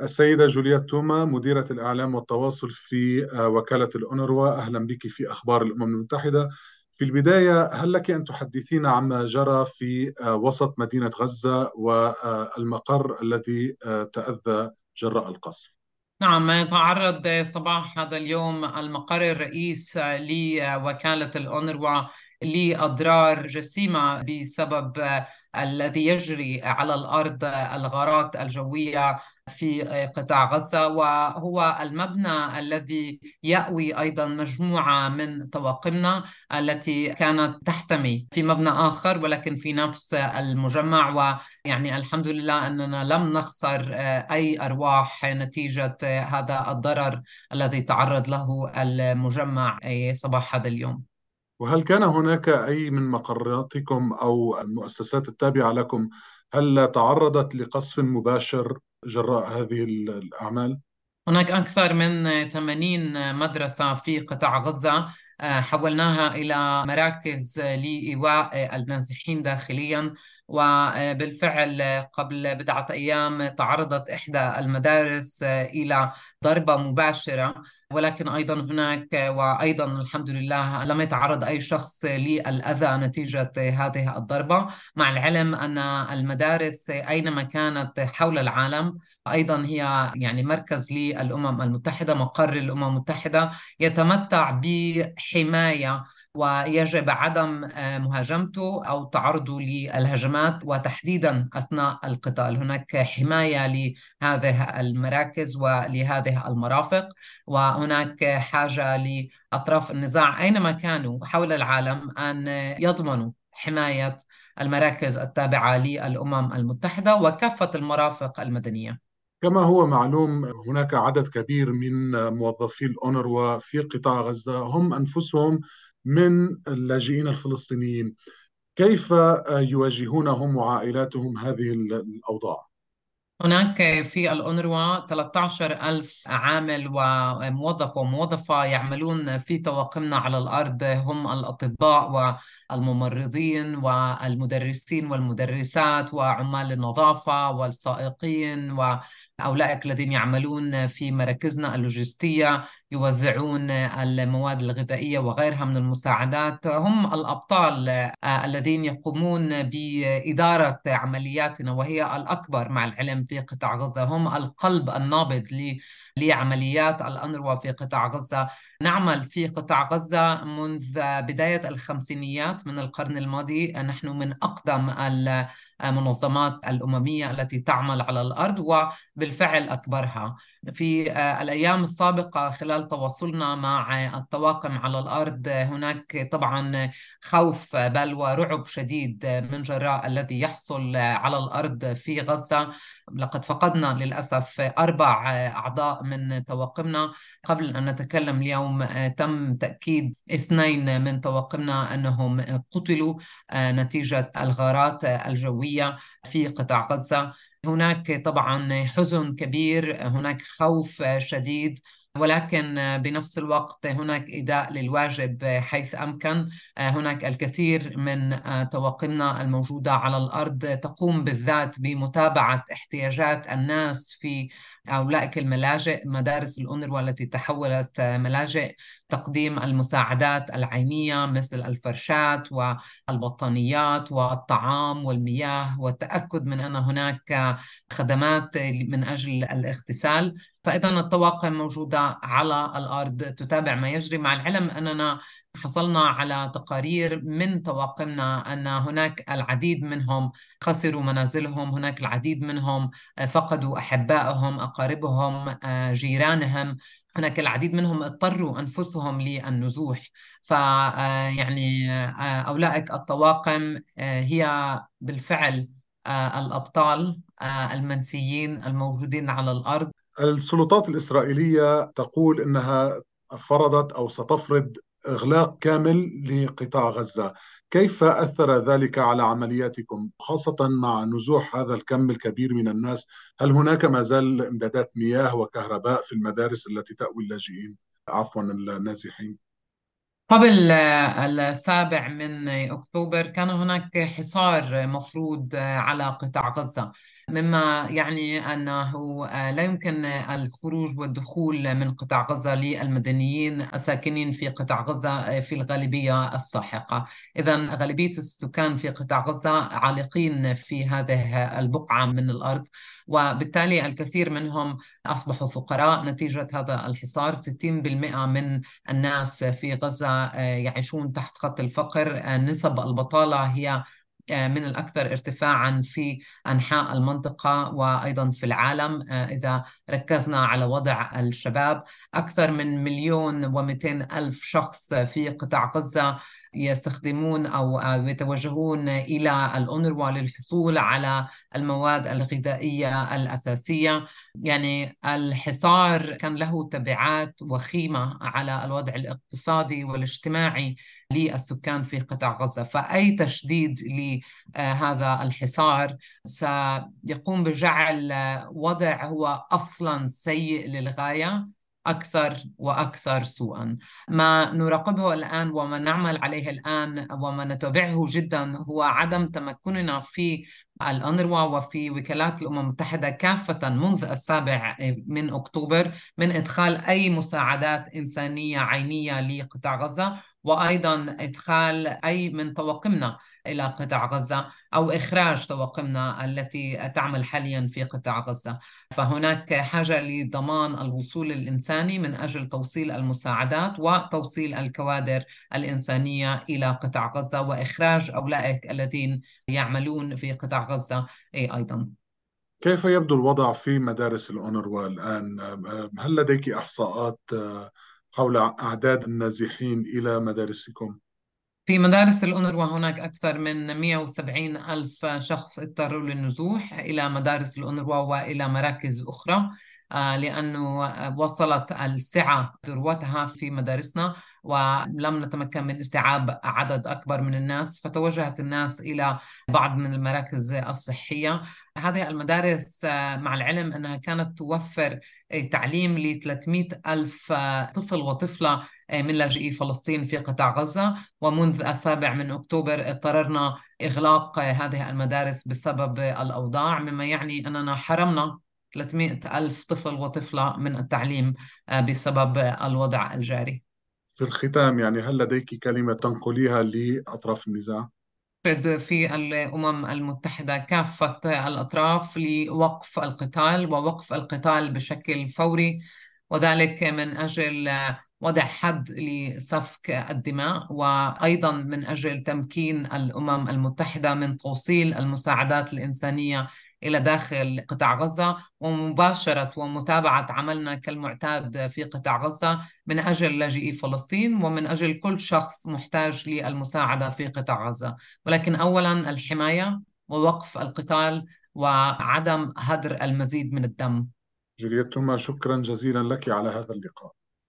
السيدة جوليات توما مديرة الإعلام والتواصل في آه، وكالة الأونروا أهلا بك في أخبار الأمم المتحدة. في البداية هل لك أن تحدثينا عما جرى في آه، وسط مدينة غزة والمقر الذي آه، تأذى جراء القصف؟ نعم تعرض صباح هذا اليوم المقر الرئيس لوكالة الأونروا لأضرار جسيمة بسبب الذي يجري على الأرض الغارات الجوية في قطاع غزة وهو المبنى الذي يأوي أيضا مجموعة من طواقمنا التي كانت تحتمي في مبنى آخر ولكن في نفس المجمع. ويعني الحمد لله أننا لم نخسر أي أرواح نتيجة هذا الضرر الذي تعرض له المجمع صباح هذا اليوم. وهل كان هناك أي من مقراتكم أو المؤسسات التابعة لكم هل تعرضت لقصف مباشر جراء هذه الأعمال؟ هناك أكثر من 80 مدرسة في قطاع غزة آه، حولناها إلى مراكز لإيواء النازحين داخليا وبالفعل قبل بضعة أيام تعرضت إحدى المدارس إلى ضربة مباشرة ولكن أيضا هناك وأيضا الحمد لله لم يتعرض أي شخص للأذى نتيجة هذه الضربة. مع العلم أن المدارس أينما كانت حول العالم أيضا هي يعني مركز للأمم المتحدة مقر الأمم المتحدة يتمتع بحماية ويجب عدم آه، مهاجمته أو تعرضه للهجمات وتحديدا أثناء القتال. هناك حماية لهذه المراكز ولهذه المرافق وهناك حاجة لأطراف النزاع أينما كانوا حول العالم أن يضمنوا حماية المراكز التابعة للأمم المتحدة وكافة المرافق المدنية كما هو معلوم هناك عدد كبير من موظفي الأونروا في قطاع غزة هم أنفسهم من اللاجئين الفلسطينيين كيف يواجهونهم وعائلاتهم هذه الأوضاع؟ هناك في الأونروا 13 ألف عامل وموظف وموظفة يعملون في طواقمنا على الأرض. هم الأطباء والممرضين والمدرسين والمدرسات وعمال النظافة والسائقين وأولئك الذين يعملون في مراكزنا اللوجستية يوزعون المواد الغذائية وغيرها من المساعدات. هم الأبطال آه، الذين يقومون بإدارة عملياتنا وهي الأكبر مع العلم في قطاع غزة. هم القلب النابض لعمليات الأنروا في قطاع غزة. نعمل في قطاع غزة منذ بداية الخمسينيات من القرن الماضي. نحن من أقدم المنظمات الأممية التي تعمل على الأرض وبالفعل أكبرها. في الأيام السابقة خلال تواصلنا مع الطواقم على الأرض هناك طبعا خوف بل ورعب شديد من جراء الذي يحصل على الأرض في غزة. لقد فقدنا للأسف أربع أعضاء من طواقمنا قبل أن نتكلم اليوم تم تأكيد اثنين من طواقمنا أنهم قتلوا نتيجة الغارات الجوية في قطاع غزة. هناك طبعا حزن كبير هناك خوف شديد ولكن بنفس الوقت هناك إداء للواجب حيث أمكن. هناك الكثير من طواقمنا الموجودة على الأرض تقوم بالذات بمتابعة احتياجات الناس في أولئك الملاجئ مدارس الأونروا التي تحولت ملاجئ تقديم المساعدات العينية مثل الفرشات والبطانيات والطعام والمياه والتأكد من أن هناك خدمات من أجل الاغتسال. فإذا الطواقم موجودة على الأرض تتابع ما يجري. مع العلم أننا حصلنا على تقارير من طواقمنا أن هناك العديد منهم خسروا منازلهم هناك العديد منهم فقدوا أحبائهم أقاربهم جيرانهم هناك العديد منهم اضطروا أنفسهم للنزوح. فيعني أولئك الطواقم هي بالفعل الأبطال المنسيين الموجودين على الأرض. السلطات الإسرائيلية تقول أنها فرضت أو ستفرض إغلاق كامل لقطاع غزة. كيف أثر ذلك على عملياتكم خاصة مع نزوح هذا الكم الكبير من الناس؟ هل هناك ما زال إمدادات مياه وكهرباء في المدارس التي تأوي اللاجئين؟ عفوا النازحين. قبل السابع من أكتوبر كان هناك حصار مفروض على قطاع غزة. مما يعني أنه لا يمكن الخروج والدخول من قطاع غزة للمدنيين الساكنين في قطاع غزة في الغالبية الساحقة. إذا غالبية السكان في قطاع غزة عالقين في هذه البقعة من الأرض وبالتالي الكثير منهم أصبحوا فقراء. نتيجة هذا الحصار 60% من الناس في غزة يعيشون تحت خط الفقر. نسب البطالة هي آه، من الأكثر ارتفاعا في أنحاء المنطقة وأيضا في العالم. آه، إذا ركزنا على وضع الشباب أكثر من مليون ومئتين ألف شخص في قطاع غزة يستخدمون أو يتوجهون إلى الأونروا للحصول على المواد الغذائية الأساسية. يعني الحصار كان له تبعات وخيمة على الوضع الاقتصادي والاجتماعي للسكان في قطاع غزة. فأي تشديد لهذا الحصار سيقوم بجعل وضع هو أصلا سيء للغاية. أكثر وأكثر سوءا. ما نراقبه الآن وما نعمل عليه الآن وما نتابعه جدا هو عدم تمكننا في الأنروا وفي وكالات الأمم المتحدة كافة منذ السابع من أكتوبر من إدخال أي مساعدات إنسانية عينية لقطاع غزة وأيضا إدخال أي من طواقمنا إلى قطاع غزة أو إخراج طواقمنا التي تعمل حاليا في قطاع غزة فهناك حاجة لضمان الوصول الإنساني من أجل توصيل المساعدات وتوصيل الكوادر الإنسانية إلى قطاع غزة وإخراج أولئك الذين يعملون في قطاع غزة أيضا كيف يبدو الوضع في مدارس الأونروا الآن؟ هل لديك إحصاءات حول أعداد النازحين إلى مدارسكم؟ في مدارس الأونروا هناك أكثر من 170 ألف شخص اضطروا للنزوح إلى مدارس الأونروا وإلى مراكز أخرى. لأنه وصلت السعة ذروتها في مدارسنا ولم نتمكن من استيعاب عدد أكبر من الناس فتوجهت الناس إلى بعض من المراكز الصحية. هذه المدارس آه، مع العلم أنها كانت توفر تعليم ل 300 ألف طفل وطفلة آه، من لاجئي فلسطين في قطاع غزة. ومنذ السابع من أكتوبر اضطررنا إغلاق هذه المدارس بسبب الأوضاع مما يعني أننا حرمنا 300 ألف طفل وطفلة من التعليم آه، بسبب الوضع الجاري في الختام يعني هل لديك كلمة تنقليها لأطراف النزاع؟ في الأمم المتحدة كافة الأطراف لوقف القتال ووقف القتال بشكل فوري وذلك من أجل وضع حد لسفك الدماء وأيضا من أجل تمكين الأمم المتحدة من توصيل المساعدات الإنسانية إلى داخل قطاع غزة ومباشرة ومتابعة عملنا كالمعتاد في قطاع غزة من أجل لاجئي فلسطين ومن أجل كل شخص محتاج للمساعدة في قطاع غزة. ولكن اولا الحماية ووقف القتال وعدم هدر المزيد من الدم. جولييت توما شكرا جزيلا لك على هذا اللقاء.